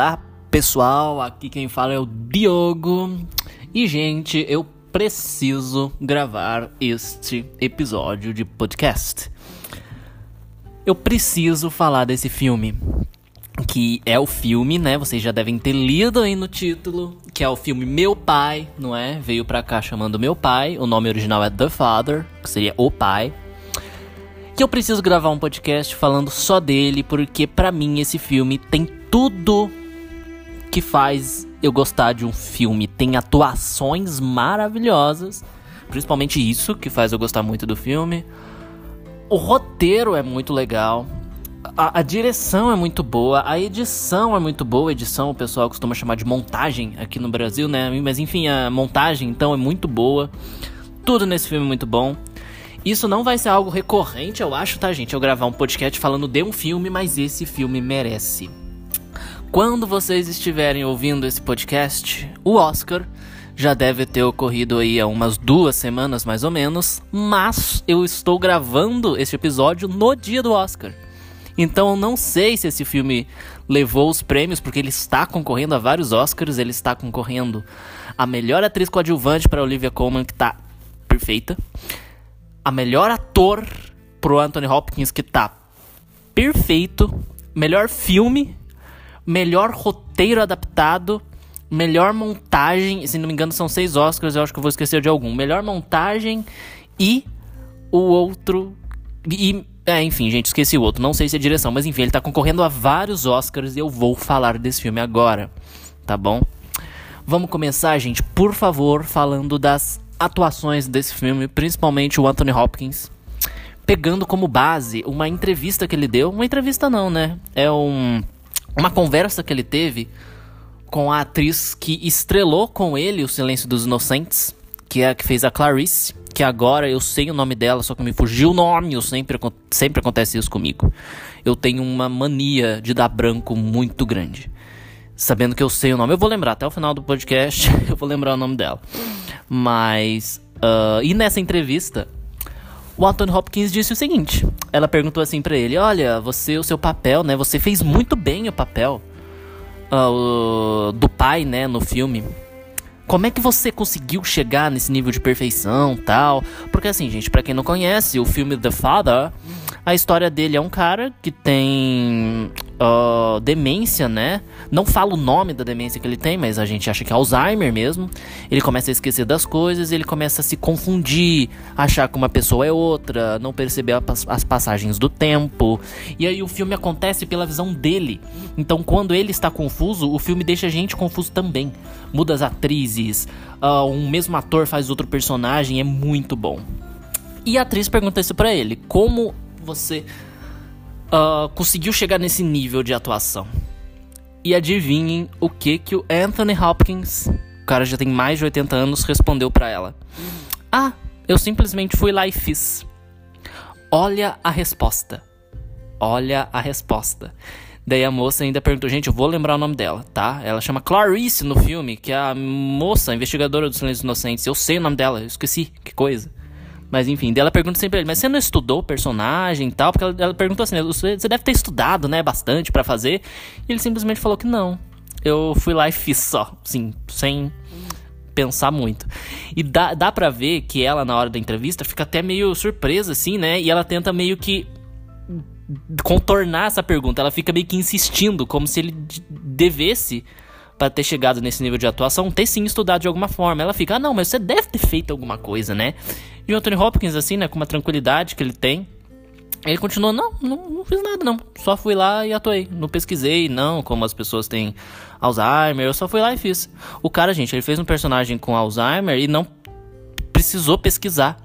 Olá, pessoal. Aqui quem fala é o Diogo. E, gente, eu preciso gravar este episódio de podcast. Eu preciso falar desse filme. Que é o filme, né? Vocês já devem ter lido aí no título. Que é o filme Meu Pai, não é? Veio pra cá chamando Meu Pai. O nome original é The Father, que seria O Pai que eu preciso gravar um podcast falando só dele, porque para mim esse filme tem tudo que faz eu gostar de um filme. Tem atuações maravilhosas, principalmente isso que faz eu gostar muito do filme. O roteiro é muito legal. A, a, direção é muito boa, a edição é muito boa. Edição o pessoal costuma chamar de montagem aqui no Brasil, né? Mas enfim, a montagem então é muito boa. Tudo nesse filme é muito bom. Isso não vai ser algo recorrente, eu acho, tá, gente? Eu gravar um podcast falando de um filme, mas esse filme merece. Quando vocês estiverem ouvindo esse podcast, o Oscar já deve ter ocorrido aí há umas duas semanas mais ou menos, mas eu estou gravando este episódio no dia do Oscar. Então eu não sei se esse filme levou os prêmios, porque ele está concorrendo a vários Oscars, ele está concorrendo a melhor atriz coadjuvante para Olivia Colman, que está perfeita a melhor ator pro Anthony Hopkins, que tá perfeito. Melhor filme, melhor roteiro adaptado, melhor montagem. Se não me engano, são seis Oscars, eu acho que eu vou esquecer de algum. Melhor montagem e o outro. E. É, enfim, gente, esqueci o outro. Não sei se é direção, mas enfim, ele tá concorrendo a vários Oscars e eu vou falar desse filme agora. Tá bom? Vamos começar, gente, por favor, falando das atuações desse filme, principalmente o Anthony Hopkins, pegando como base uma entrevista que ele deu. Uma entrevista não, né? É um, uma conversa que ele teve com a atriz que estrelou com ele O Silêncio dos Inocentes, que é a que fez a Clarice, que agora eu sei o nome dela, só que me fugiu o nome, eu sempre, sempre acontece isso comigo. Eu tenho uma mania de dar branco muito grande. Sabendo que eu sei o nome, eu vou lembrar até o final do podcast, eu vou lembrar o nome dela. Mas. Uh, e nessa entrevista, o Anthony Hopkins disse o seguinte: ela perguntou assim para ele: Olha, você, o seu papel, né? Você fez muito bem o papel uh, do pai, né, no filme. Como é que você conseguiu chegar nesse nível de perfeição, tal? Porque assim, gente, para quem não conhece, o filme The Father, a história dele é um cara que tem uh, demência, né? Não fala o nome da demência que ele tem, mas a gente acha que é Alzheimer mesmo. Ele começa a esquecer das coisas, ele começa a se confundir, achar que uma pessoa é outra, não perceber as passagens do tempo. E aí o filme acontece pela visão dele. Então, quando ele está confuso, o filme deixa a gente confuso também. Muda as atrizes, uh, um mesmo ator faz outro personagem, é muito bom. E a atriz pergunta isso pra ele: como você uh, conseguiu chegar nesse nível de atuação. E adivinhem o que que o Anthony Hopkins, o cara já tem mais de 80 anos, respondeu para ela. Ah, eu simplesmente fui lá e fiz. Olha a resposta. Olha a resposta. Daí a moça ainda perguntou, gente, eu vou lembrar o nome dela, tá? Ela chama Clarice no filme, que é a moça, a investigadora dos Silêncios Inocentes. Eu sei o nome dela, eu esqueci, que coisa. Mas enfim, ela pergunta sempre pra ele, mas você não estudou personagem e tal? Porque ela, ela perguntou assim, você deve ter estudado, né, bastante para fazer. E ele simplesmente falou que não. Eu fui lá e fiz só, assim, sem pensar muito. E dá, dá pra ver que ela, na hora da entrevista, fica até meio surpresa, assim, né? E ela tenta meio que contornar essa pergunta. Ela fica meio que insistindo, como se ele devesse para ter chegado nesse nível de atuação, ter sim estudado de alguma forma. Ela fica, ah, não, mas você deve ter feito alguma coisa, né? E o Anthony Hopkins, assim, né, com uma tranquilidade que ele tem, ele continuou, não, não, não, fiz nada, não. Só fui lá e atuei. Não pesquisei, não, como as pessoas têm Alzheimer, eu só fui lá e fiz. O cara, gente, ele fez um personagem com Alzheimer e não precisou pesquisar.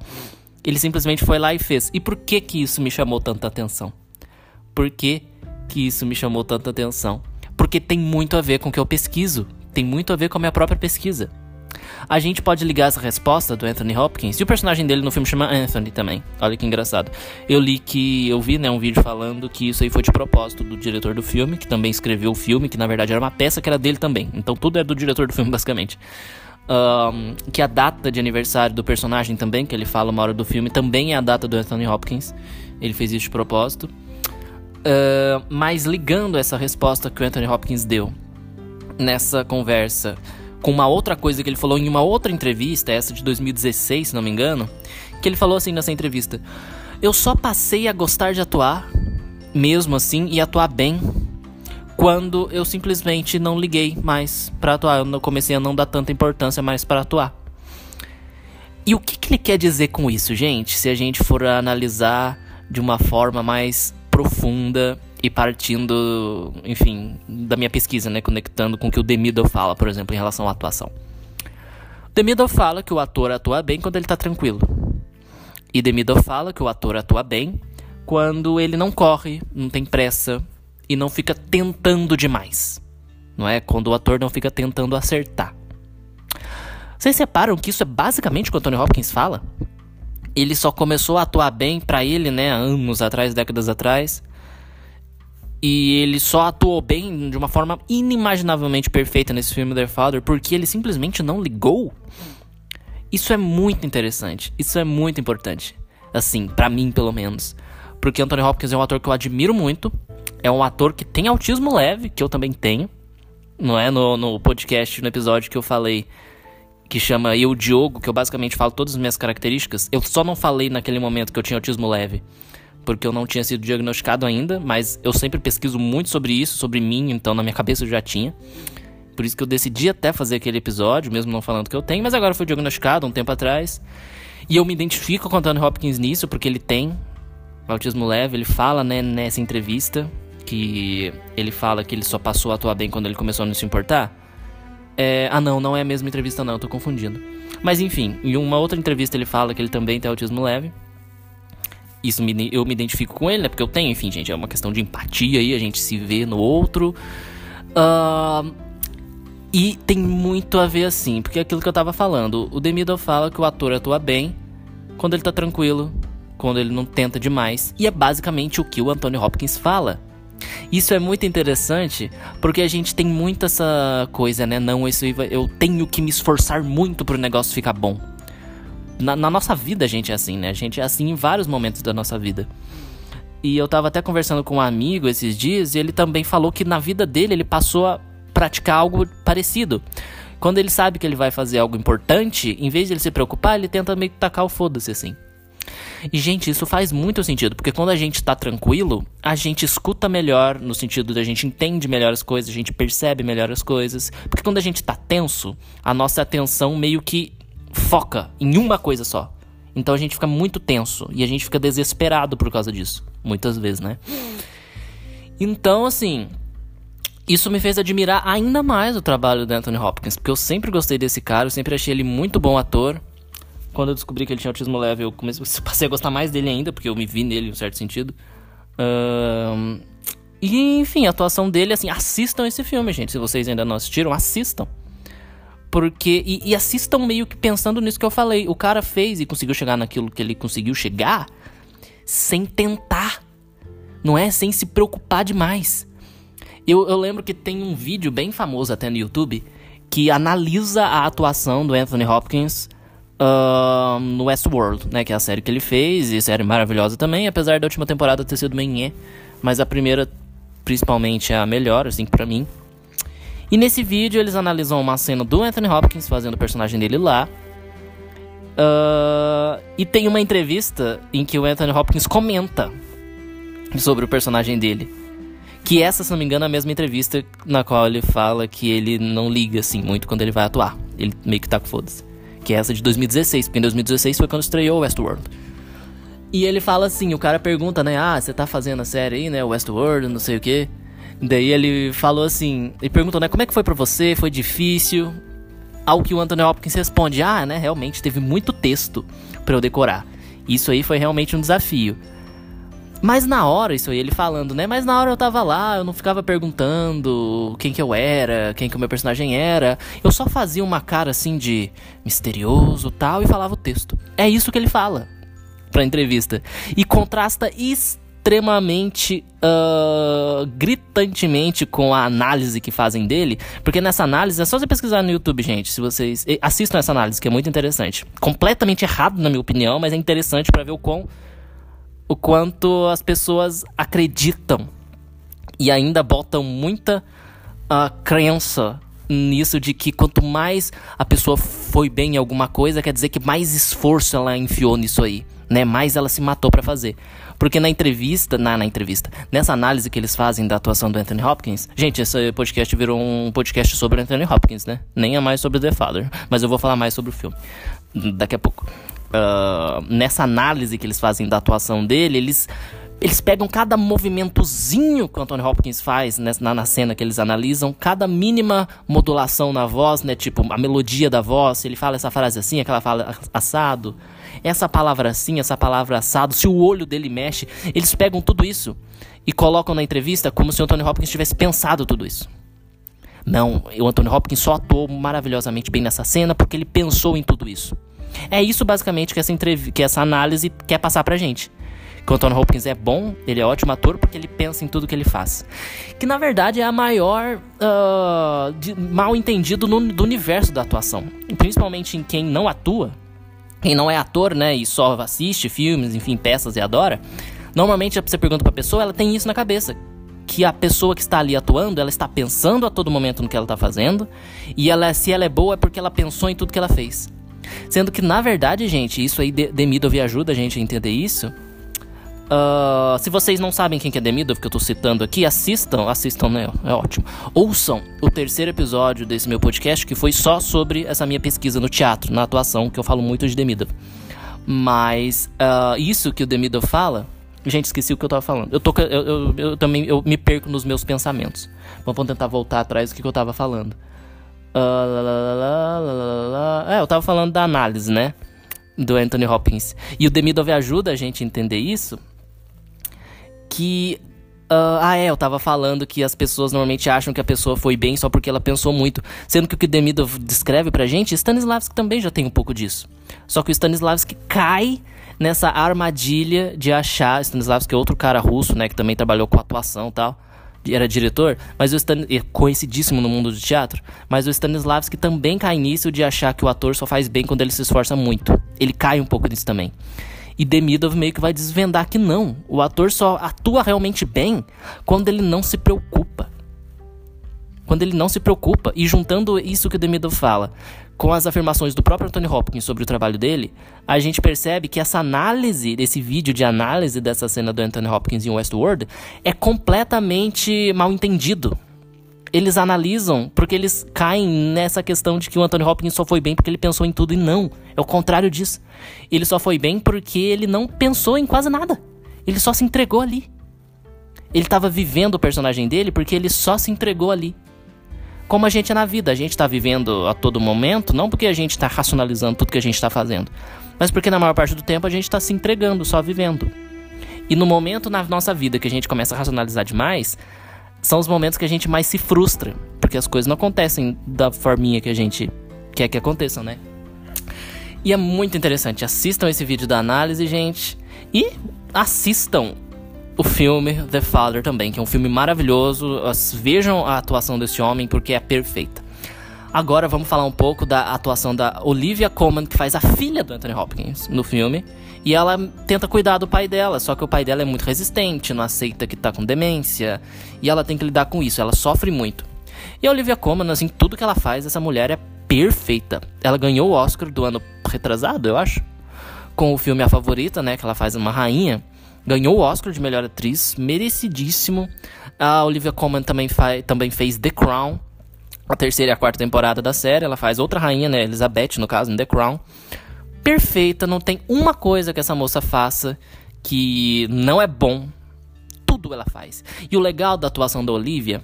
Ele simplesmente foi lá e fez. E por que que isso me chamou tanta atenção? Por que que isso me chamou tanta atenção? porque tem muito a ver com o que eu pesquiso, tem muito a ver com a minha própria pesquisa. A gente pode ligar essa resposta do Anthony Hopkins, e o personagem dele no filme chama Anthony também. Olha que engraçado. Eu li que, eu vi né, um vídeo falando que isso aí foi de propósito do diretor do filme, que também escreveu o filme, que na verdade era uma peça que era dele também. Então tudo é do diretor do filme, basicamente. Um, que a data de aniversário do personagem também, que ele fala uma hora do filme, também é a data do Anthony Hopkins. Ele fez isso de propósito. Uh, mas ligando essa resposta que o Anthony Hopkins deu nessa conversa com uma outra coisa que ele falou em uma outra entrevista, essa de 2016, se não me engano, que ele falou assim nessa entrevista: Eu só passei a gostar de atuar, mesmo assim, e atuar bem, quando eu simplesmente não liguei mais para atuar. Eu comecei a não dar tanta importância mais para atuar. E o que, que ele quer dizer com isso, gente? Se a gente for analisar de uma forma mais profunda e partindo, enfim, da minha pesquisa, né, conectando com o que o Demido fala, por exemplo, em relação à atuação. Demido fala que o ator atua bem quando ele está tranquilo. E Demido fala que o ator atua bem quando ele não corre, não tem pressa e não fica tentando demais. Não é? Quando o ator não fica tentando acertar. Vocês separam que isso é basicamente o que o Anthony Hopkins fala? Ele só começou a atuar bem para ele, né, anos atrás, décadas atrás, e ele só atuou bem de uma forma inimaginavelmente perfeita nesse filme The Father porque ele simplesmente não ligou. Isso é muito interessante. Isso é muito importante. Assim, para mim, pelo menos. Porque Anthony Hopkins é um ator que eu admiro muito. É um ator que tem autismo leve, que eu também tenho. Não é? No, no podcast, no episódio que eu falei, que chama Eu Diogo, que eu basicamente falo todas as minhas características. Eu só não falei naquele momento que eu tinha autismo leve porque eu não tinha sido diagnosticado ainda, mas eu sempre pesquiso muito sobre isso, sobre mim, então na minha cabeça eu já tinha. Por isso que eu decidi até fazer aquele episódio, mesmo não falando que eu tenho, mas agora foi diagnosticado um tempo atrás. E eu me identifico com o Anthony Hopkins nisso, porque ele tem autismo leve, ele fala, né, nessa entrevista, que ele fala que ele só passou a atuar bem quando ele começou a não se importar. É, ah, não, não é a mesma entrevista, não, eu tô confundindo. Mas enfim, em uma outra entrevista ele fala que ele também tem autismo leve isso me, eu me identifico com ele, né? Porque eu tenho, enfim, gente, é uma questão de empatia aí, a gente se vê no outro. Uh, e tem muito a ver assim, porque é aquilo que eu tava falando. O Demido fala que o ator atua bem quando ele tá tranquilo, quando ele não tenta demais. E é basicamente o que o Anthony Hopkins fala. Isso é muito interessante porque a gente tem muito essa coisa, né? Não, isso eu tenho que me esforçar muito pro negócio ficar bom. Na, na, nossa vida a gente é assim, né? A gente é assim em vários momentos da nossa vida. E eu tava até conversando com um amigo esses dias e ele também falou que na vida dele ele passou a praticar algo parecido. Quando ele sabe que ele vai fazer algo importante, em vez de ele se preocupar, ele tenta meio que tacar o foda-se assim. E, gente, isso faz muito sentido, porque quando a gente tá tranquilo, a gente escuta melhor, no sentido da gente entende melhor as coisas, a gente percebe melhor as coisas. Porque quando a gente tá tenso, a nossa atenção meio que foca em uma coisa só. Então a gente fica muito tenso e a gente fica desesperado por causa disso, muitas vezes, né? Então, assim, isso me fez admirar ainda mais o trabalho do Anthony Hopkins, porque eu sempre gostei desse cara, eu sempre achei ele muito bom ator. Quando eu descobri que ele tinha autismo leve, eu comecei, passei a gostar mais dele ainda, porque eu me vi nele em um certo sentido. Um, e, enfim, a atuação dele, assim, assistam esse filme, gente. Se vocês ainda não assistiram, assistam. Porque. E, e, assistam meio que pensando nisso que eu falei. O cara fez e conseguiu chegar naquilo que ele conseguiu chegar sem tentar. Não é? Sem se preocupar demais. Eu, eu lembro que tem um vídeo bem famoso até no YouTube que analisa a atuação do Anthony Hopkins uh, no Westworld, né? Que é a série que ele fez, e série maravilhosa também, apesar da última temporada ter sido meio mas a primeira principalmente é a melhor, assim, para mim. E nesse vídeo eles analisam uma cena do Anthony Hopkins fazendo o personagem dele lá. Uh, e tem uma entrevista em que o Anthony Hopkins comenta sobre o personagem dele. Que essa, se não me engano, é a mesma entrevista na qual ele fala que ele não liga assim muito quando ele vai atuar. Ele meio que tá com foda-se. Que é essa de 2016, porque em 2016 foi quando estreou Westworld. E ele fala assim, o cara pergunta, né? Ah, você tá fazendo a série aí, né? Westworld, não sei o quê. Daí ele falou assim, e perguntou, né, como é que foi para você? Foi difícil? Ao que o Anthony Hopkins responde: "Ah, né, realmente teve muito texto para eu decorar. Isso aí foi realmente um desafio." Mas na hora, isso aí ele falando, né? Mas na hora eu tava lá, eu não ficava perguntando quem que eu era, quem que o meu personagem era. Eu só fazia uma cara assim de misterioso tal e falava o texto. É isso que ele fala pra entrevista. E contrasta extremamente extremamente uh, gritantemente com a análise que fazem dele, porque nessa análise é só você pesquisar no YouTube, gente. Se vocês assistam essa análise, que é muito interessante. Completamente errado, na minha opinião, mas é interessante para ver o quão o quanto as pessoas acreditam e ainda botam muita uh, crença nisso de que quanto mais a pessoa foi bem em alguma coisa, quer dizer que mais esforço ela enfiou nisso aí, né? Mais ela se matou para fazer. Porque na entrevista, na, na entrevista, nessa análise que eles fazem da atuação do Anthony Hopkins, gente, esse podcast virou um podcast sobre Anthony Hopkins, né? Nem é mais sobre The Father, mas eu vou falar mais sobre o filme daqui a pouco. Uh, nessa análise que eles fazem da atuação dele, eles eles pegam cada movimentozinho que o Anthony Hopkins faz né, na, na, cena que eles analisam, cada mínima modulação na voz, né? Tipo, a melodia da voz, ele fala essa frase assim, aquela fala assado, essa palavra assim, essa palavra assado, se o olho dele mexe, eles pegam tudo isso e colocam na entrevista como se o Anthony Hopkins tivesse pensado tudo isso. Não, o Anthony Hopkins só atuou maravilhosamente bem nessa cena porque ele pensou em tudo isso. É isso basicamente que essa, que essa análise quer passar pra gente que o Anthony Hopkins é bom, ele é ótimo ator porque ele pensa em tudo que ele faz. Que na verdade é a maior uh, de, mal entendido no, do universo da atuação. Principalmente em quem não atua, quem não é ator, né, e só assiste filmes, enfim, peças e adora. Normalmente você pergunta pra pessoa, ela tem isso na cabeça. Que a pessoa que está ali atuando, ela está pensando a todo momento no que ela está fazendo. E ela, se ela é boa, é porque ela pensou em tudo que ela fez. Sendo que, na verdade, gente, isso aí, Demidov ajuda a gente a entender isso. Uh, se vocês não sabem quem que é Demidov, que eu tô citando aqui, assistam, assistam, né? É ótimo. Ouçam o terceiro episódio desse meu podcast, que foi só sobre essa minha pesquisa no teatro, na atuação, que eu falo muito de Demidov. Mas uh, isso que o Demidov fala, gente, esqueci o que eu tava falando. Eu, tô, eu, eu, eu também eu me perco nos meus pensamentos. Vamos tentar voltar atrás do que, que eu tava falando. Uh, é, eu tava falando da análise, né? Do Anthony Hopkins. E o Demidov ajuda a gente a entender isso que. Uh, ah, é, eu tava falando que as pessoas normalmente acham que a pessoa foi bem só porque ela pensou muito. Sendo que o que Demidov descreve pra gente, Stanislavski também já tem um pouco disso. Só que o Stanislavski cai nessa armadilha de achar. Stanislavski é outro cara russo, né, que também trabalhou com atuação e tal. Era diretor, mas o Stan... é conhecidíssimo no mundo do teatro. Mas o Stanislavski também cai nisso de achar que o ator só faz bem quando ele se esforça muito. Ele cai um pouco nisso também. E Demidov meio que vai desvendar que não. O ator só atua realmente bem quando ele não se preocupa. Quando ele não se preocupa. E juntando isso que o Demidov fala com as afirmações do próprio Anthony Hopkins sobre o trabalho dele, a gente percebe que essa análise, desse vídeo de análise dessa cena do Anthony Hopkins em Westworld, é completamente mal entendido eles analisam porque eles caem nessa questão de que o Anthony Hopkins só foi bem porque ele pensou em tudo e não. É o contrário disso. Ele só foi bem porque ele não pensou em quase nada. Ele só se entregou ali. Ele estava vivendo o personagem dele porque ele só se entregou ali. Como a gente é na vida, a gente está vivendo a todo momento, não porque a gente está racionalizando tudo que a gente está fazendo, mas porque na maior parte do tempo a gente está se entregando, só vivendo. E no momento na nossa vida que a gente começa a racionalizar demais, são os momentos que a gente mais se frustra, porque as coisas não acontecem da forminha que a gente quer que aconteçam, né? E é muito interessante. Assistam esse vídeo da análise, gente. E assistam o filme The Father também, que é um filme maravilhoso. Vejam a atuação desse homem porque é perfeita. Agora vamos falar um pouco da atuação da Olivia Colman, que faz a filha do Anthony Hopkins no filme. E ela tenta cuidar do pai dela, só que o pai dela é muito resistente, não aceita que tá com demência. E ela tem que lidar com isso, ela sofre muito. E a Olivia Colman, assim, tudo que ela faz, essa mulher é perfeita. Ela ganhou o Oscar do ano retrasado, eu acho. Com o filme A Favorita, né? Que ela faz uma rainha. Ganhou o Oscar de melhor atriz, merecidíssimo. A Olivia Colman também, também fez The Crown, a terceira e a quarta temporada da série. Ela faz outra rainha, né? Elizabeth, no caso, em The Crown. Perfeita, não tem uma coisa que essa moça faça que não é bom. Tudo ela faz. E o legal da atuação da Olivia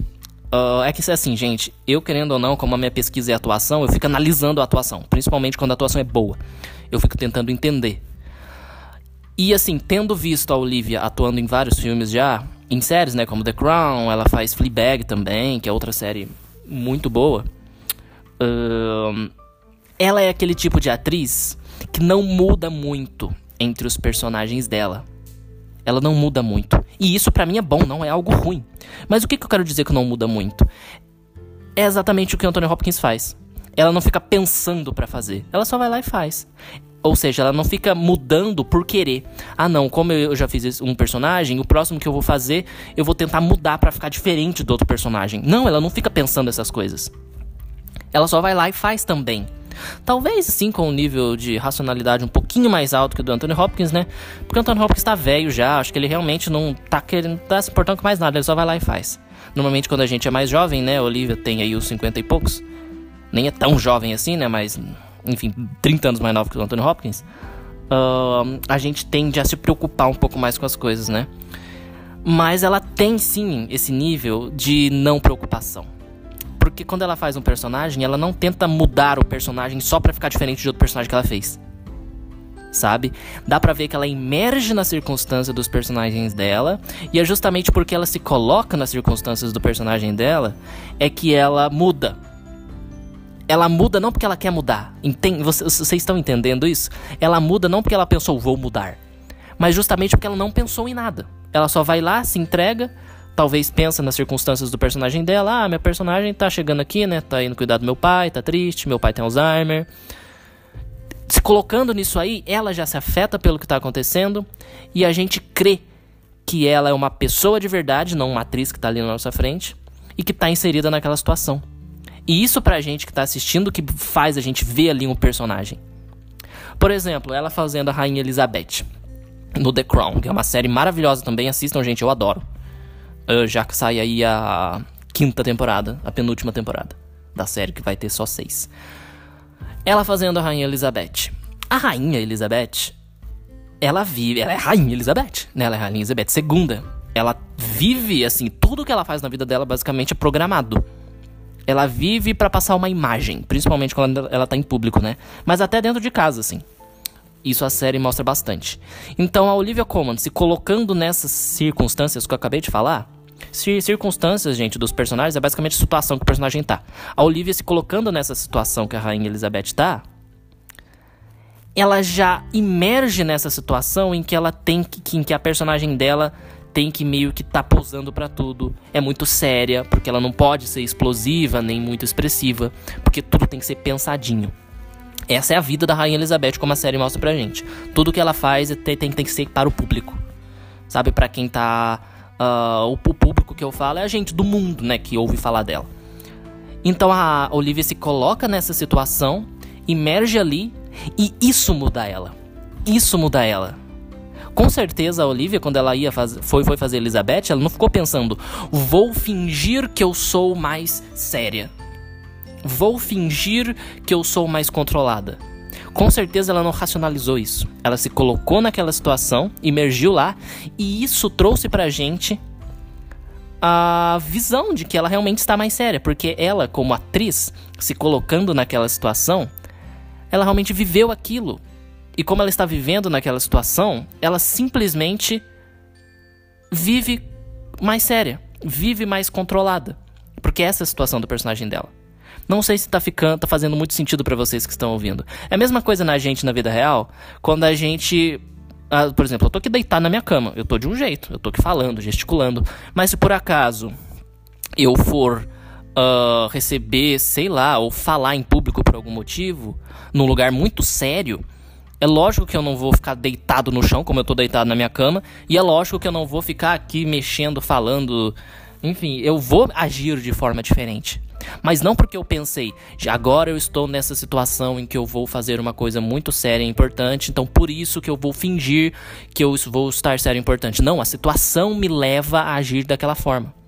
uh, é que, assim, gente, eu querendo ou não, como a minha pesquisa é atuação, eu fico analisando a atuação. Principalmente quando a atuação é boa. Eu fico tentando entender. E assim, tendo visto a Olivia atuando em vários filmes já, em séries, né, como The Crown, ela faz Fleabag também, que é outra série muito boa. Uh, ela é aquele tipo de atriz que não muda muito entre os personagens dela. Ela não muda muito. E isso para mim é bom, não é algo ruim. Mas o que, que eu quero dizer que não muda muito? É exatamente o que Anthony Hopkins faz. Ela não fica pensando para fazer. Ela só vai lá e faz. Ou seja, ela não fica mudando por querer. Ah, não, como eu já fiz um personagem, o próximo que eu vou fazer, eu vou tentar mudar para ficar diferente do outro personagem. Não, ela não fica pensando essas coisas. Ela só vai lá e faz também. Talvez sim com um nível de racionalidade um pouquinho mais alto que o do Anthony Hopkins, né? Porque o Anthony Hopkins tá velho já, acho que ele realmente não tá querendo, tá se importando com mais nada, ele só vai lá e faz. Normalmente quando a gente é mais jovem, né? A Olivia tem aí os 50 e poucos. Nem é tão jovem assim, né? Mas, enfim, 30 anos mais nova que o Anthony Hopkins. Uh, a gente tende a se preocupar um pouco mais com as coisas, né? Mas ela tem sim esse nível de não preocupação. Porque quando ela faz um personagem, ela não tenta mudar o personagem só para ficar diferente de outro personagem que ela fez. Sabe? Dá pra ver que ela emerge na circunstância dos personagens dela, e é justamente porque ela se coloca nas circunstâncias do personagem dela é que ela muda. Ela muda não porque ela quer mudar. Entende? Vocês, vocês estão entendendo isso? Ela muda não porque ela pensou, vou mudar. Mas justamente porque ela não pensou em nada. Ela só vai lá, se entrega, talvez pensa nas circunstâncias do personagem dela. Ah, minha personagem tá chegando aqui, né? Tá indo cuidar do meu pai, tá triste, meu pai tem Alzheimer. Se colocando nisso aí, ela já se afeta pelo que tá acontecendo e a gente crê que ela é uma pessoa de verdade, não uma atriz que tá ali na nossa frente e que tá inserida naquela situação. E isso pra gente que tá assistindo que faz a gente ver ali um personagem. Por exemplo, ela fazendo a Rainha Elizabeth no The Crown, que é uma série maravilhosa também. Assistam, gente, eu adoro. Uh, já que sai aí a quinta temporada, a penúltima temporada da série, que vai ter só seis. Ela fazendo a Rainha Elizabeth. A Rainha Elizabeth, ela vive. Ela é Rainha Elizabeth, né? Ela é Rainha Elizabeth II. Ela vive, assim, tudo que ela faz na vida dela basicamente é programado. Ela vive para passar uma imagem, principalmente quando ela tá em público, né? Mas até dentro de casa, assim. Isso a série mostra bastante. Então a Olivia Colman se colocando nessas circunstâncias que eu acabei de falar. Circunstâncias, gente, dos personagens é basicamente a situação que o personagem tá. A Olivia se colocando nessa situação que a Rainha Elizabeth tá. Ela já emerge nessa situação em que ela tem que. em que a personagem dela tem que meio que tá posando para tudo. É muito séria, porque ela não pode ser explosiva nem muito expressiva, porque tudo tem que ser pensadinho. Essa é a vida da Rainha Elizabeth, como a série mostra pra gente. Tudo que ela faz é tem, tem, tem que ser para o público. Sabe, para quem tá. Uh, o, o público que eu falo é a gente do mundo, né, que ouve falar dela. Então a Olivia se coloca nessa situação, emerge ali, e isso muda ela. Isso muda ela. Com certeza a Olivia, quando ela ia faz... foi, foi fazer Elizabeth, ela não ficou pensando, vou fingir que eu sou mais séria. Vou fingir que eu sou mais controlada. Com certeza ela não racionalizou isso. Ela se colocou naquela situação, emergiu lá, e isso trouxe pra gente a visão de que ela realmente está mais séria, porque ela, como atriz, se colocando naquela situação, ela realmente viveu aquilo. E como ela está vivendo naquela situação, ela simplesmente vive mais séria, vive mais controlada, porque essa é a situação do personagem dela. Não sei se tá ficando, tá fazendo muito sentido para vocês que estão ouvindo. É a mesma coisa na gente na vida real, quando a gente ah, por exemplo, eu tô aqui deitado na minha cama, eu tô de um jeito, eu tô aqui falando, gesticulando, mas se por acaso eu for uh, receber, sei lá, ou falar em público por algum motivo, num lugar muito sério, é lógico que eu não vou ficar deitado no chão, como eu tô deitado na minha cama, e é lógico que eu não vou ficar aqui mexendo, falando. Enfim, eu vou agir de forma diferente. Mas não porque eu pensei, agora eu estou nessa situação em que eu vou fazer uma coisa muito séria e importante, então por isso que eu vou fingir que eu vou estar sério e importante. Não, a situação me leva a agir daquela forma.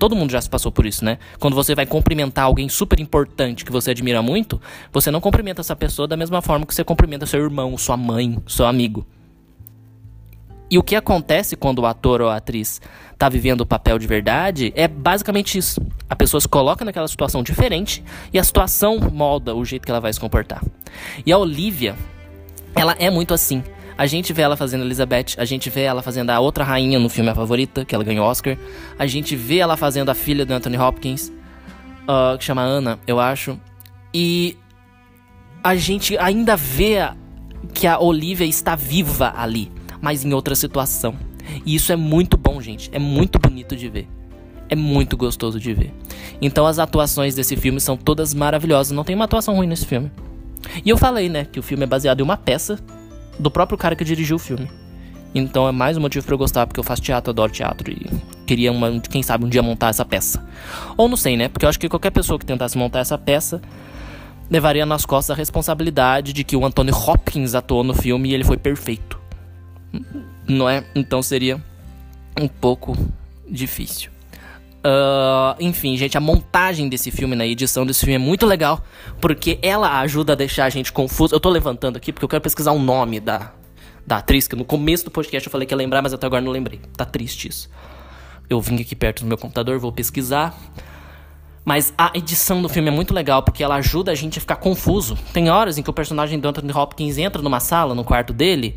Todo mundo já se passou por isso, né? Quando você vai cumprimentar alguém super importante que você admira muito, você não cumprimenta essa pessoa da mesma forma que você cumprimenta seu irmão, sua mãe, seu amigo. E o que acontece quando o ator ou a atriz está vivendo o papel de verdade é basicamente isso. A pessoa se coloca naquela situação diferente e a situação molda o jeito que ela vai se comportar. E a Olivia, ela é muito assim. A gente vê ela fazendo Elizabeth, a gente vê ela fazendo a outra rainha no filme A Favorita, que ela ganhou Oscar. A gente vê ela fazendo a filha do Anthony Hopkins, uh, que chama Anna, eu acho. E a gente ainda vê que a Olivia está viva ali mas em outra situação. E isso é muito bom, gente. É muito bonito de ver. É muito gostoso de ver. Então as atuações desse filme são todas maravilhosas. Não tem uma atuação ruim nesse filme. E eu falei, né, que o filme é baseado em uma peça do próprio cara que dirigiu o filme. Então é mais um motivo para eu gostar, porque eu faço teatro, adoro teatro e queria, uma, quem sabe, um dia montar essa peça. Ou não sei, né? Porque eu acho que qualquer pessoa que tentasse montar essa peça levaria nas costas a responsabilidade de que o Anthony Hopkins atuou no filme e ele foi perfeito. Não é? Então seria um pouco difícil. Uh, enfim, gente, a montagem desse filme, na edição desse filme é muito legal, porque ela ajuda a deixar a gente confuso. Eu tô levantando aqui porque eu quero pesquisar o nome da, da atriz, que no começo do podcast eu falei que ia lembrar, mas até agora não lembrei. Tá triste isso. Eu vim aqui perto do meu computador, vou pesquisar. Mas a edição do filme é muito legal porque ela ajuda a gente a ficar confuso. Tem horas em que o personagem do Anthony Hopkins entra numa sala, no quarto dele,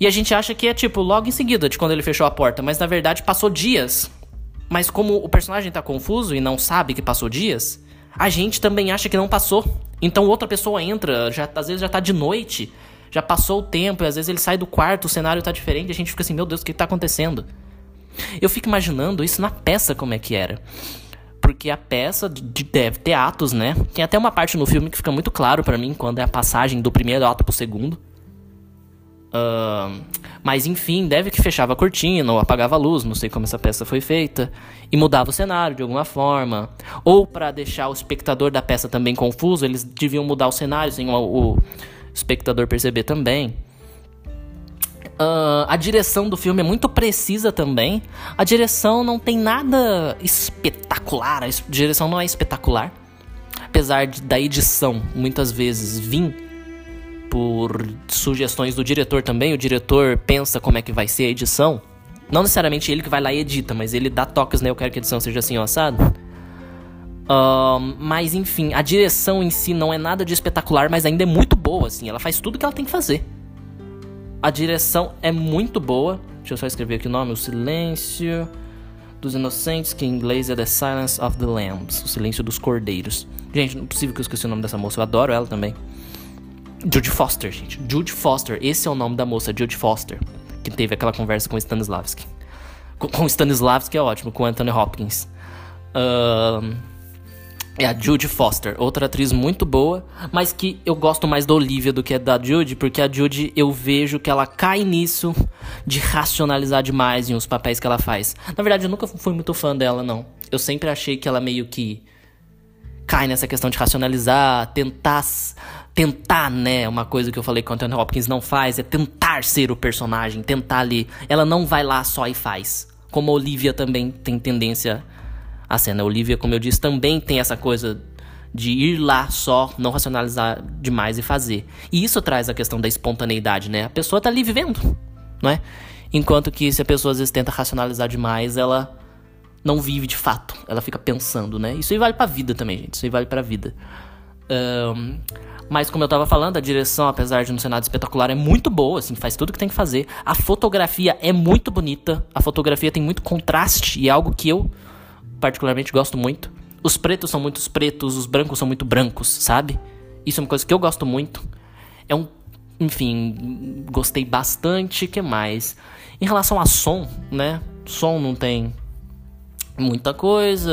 e a gente acha que é tipo logo em seguida de quando ele fechou a porta, mas na verdade passou dias. Mas como o personagem tá confuso e não sabe que passou dias, a gente também acha que não passou. Então outra pessoa entra, já, às vezes já tá de noite, já passou o tempo, e às vezes ele sai do quarto, o cenário tá diferente, e a gente fica assim, meu Deus, o que tá acontecendo? Eu fico imaginando isso na peça como é que era. Porque a peça deve ter atos, né? Tem até uma parte no filme que fica muito claro para mim quando é a passagem do primeiro ato pro segundo. Uh, mas enfim, deve que fechava a cortina ou apagava a luz, não sei como essa peça foi feita, e mudava o cenário de alguma forma. Ou para deixar o espectador da peça também confuso, eles deviam mudar o cenário sem o, o espectador perceber também. Uh, a direção do filme é muito precisa também. A direção não tem nada espetacular, a direção não é espetacular. Apesar de, da edição muitas vezes vir por sugestões do diretor também. O diretor pensa como é que vai ser a edição. Não necessariamente ele que vai lá e edita, mas ele dá toques, né? Eu quero que a edição seja assim, ó. Uh, mas enfim, a direção em si não é nada de espetacular, mas ainda é muito boa, assim. Ela faz tudo que ela tem que fazer. A direção é muito boa. Deixa eu só escrever aqui o nome: O Silêncio dos Inocentes, que em inglês é The Silence of the Lambs O Silêncio dos Cordeiros. Gente, não é possível que eu esqueci o nome dessa moça, eu adoro ela também. Jude Foster, gente. Jude Foster, esse é o nome da moça, Jude Foster, que teve aquela conversa com Stanislavski. Com, Stanislavski é ótimo, com Anthony Hopkins. É a Jude Foster, outra atriz muito boa, mas que eu gosto mais da Olivia do que da Jude, porque a Jude eu vejo que ela cai nisso de racionalizar demais em os papéis que ela faz. Na verdade, eu nunca fui muito fã dela, não. Eu sempre achei que ela meio que cai nessa questão de racionalizar, tentar tentar, né? Uma coisa que eu falei que o Anthony Hopkins não faz é tentar ser o personagem, tentar ali. Ela não vai lá só e faz. Como a Olivia também tem tendência a né? A Olivia, como eu disse, também tem essa coisa de ir lá só, não racionalizar demais e fazer. E isso traz a questão da espontaneidade, né? A pessoa tá ali vivendo, não é? Enquanto que se a pessoa às vezes tenta racionalizar demais, ela não vive de fato. Ela fica pensando, né? Isso aí vale pra vida também, gente. Isso aí vale pra vida. Um, mas como eu tava falando, a direção, apesar de não ser nada espetacular, é muito boa, assim, faz tudo que tem que fazer. A fotografia é muito bonita. A fotografia tem muito contraste e é algo que eu particularmente gosto muito. Os pretos são muito pretos, os brancos são muito brancos, sabe? Isso é uma coisa que eu gosto muito. É um, enfim, gostei bastante, que mais? Em relação a som, né? Som não tem muita coisa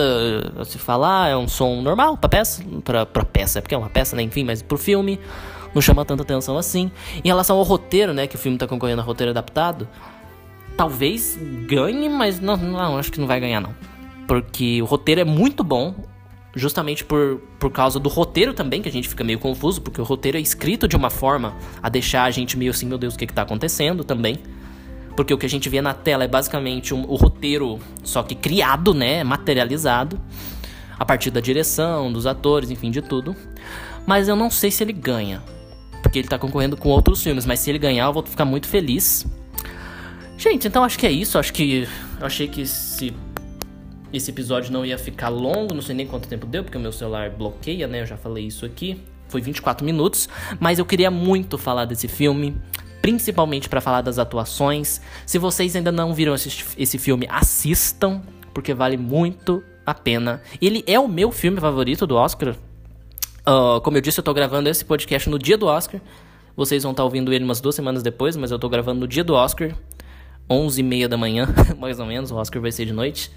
a se falar, é um som normal pra peça, pra, pra peça, é porque é uma peça, né, enfim, mas pro filme não chama tanta atenção assim. Em relação ao roteiro, né, que o filme tá concorrendo a roteiro adaptado, talvez ganhe, mas não, não, acho que não vai ganhar não. Porque o roteiro é muito bom, justamente por, por causa do roteiro também, que a gente fica meio confuso, porque o roteiro é escrito de uma forma a deixar a gente meio assim, meu Deus, o que que tá acontecendo também. Porque o que a gente vê na tela é basicamente um, o roteiro, só que criado, né? Materializado. A partir da direção, dos atores, enfim, de tudo. Mas eu não sei se ele ganha. Porque ele tá concorrendo com outros filmes. Mas se ele ganhar, eu vou ficar muito feliz. Gente, então acho que é isso. Acho que. Eu achei que esse, esse episódio não ia ficar longo. Não sei nem quanto tempo deu, porque o meu celular bloqueia, né? Eu já falei isso aqui. Foi 24 minutos. Mas eu queria muito falar desse filme principalmente para falar das atuações. Se vocês ainda não viram esse, esse filme, assistam, porque vale muito a pena. Ele é o meu filme favorito do Oscar. Uh, como eu disse, eu tô gravando esse podcast no dia do Oscar. Vocês vão estar tá ouvindo ele umas duas semanas depois, mas eu tô gravando no dia do Oscar. 11 e meia da manhã, mais ou menos. O Oscar vai ser de noite.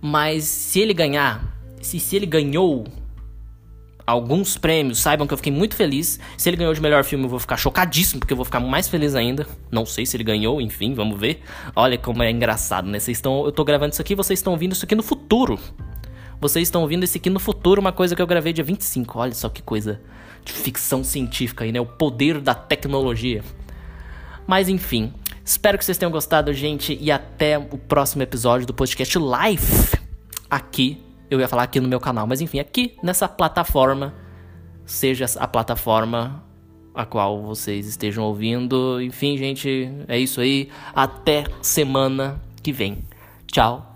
Mas se ele ganhar, se, se ele ganhou alguns prêmios, saibam que eu fiquei muito feliz. Se ele ganhou de melhor filme, eu vou ficar chocadíssimo, porque eu vou ficar mais feliz ainda. Não sei se ele ganhou, enfim, vamos ver. Olha como é engraçado, né? Vocês estão, eu tô gravando isso aqui, vocês estão ouvindo isso aqui no futuro. Vocês estão ouvindo isso aqui no futuro, uma coisa que eu gravei dia 25. Olha só que coisa de ficção científica aí, né? O poder da tecnologia. Mas enfim, espero que vocês tenham gostado, gente, e até o próximo episódio do podcast Live aqui. Eu ia falar aqui no meu canal, mas enfim, aqui nessa plataforma, seja a plataforma a qual vocês estejam ouvindo. Enfim, gente, é isso aí. Até semana que vem. Tchau.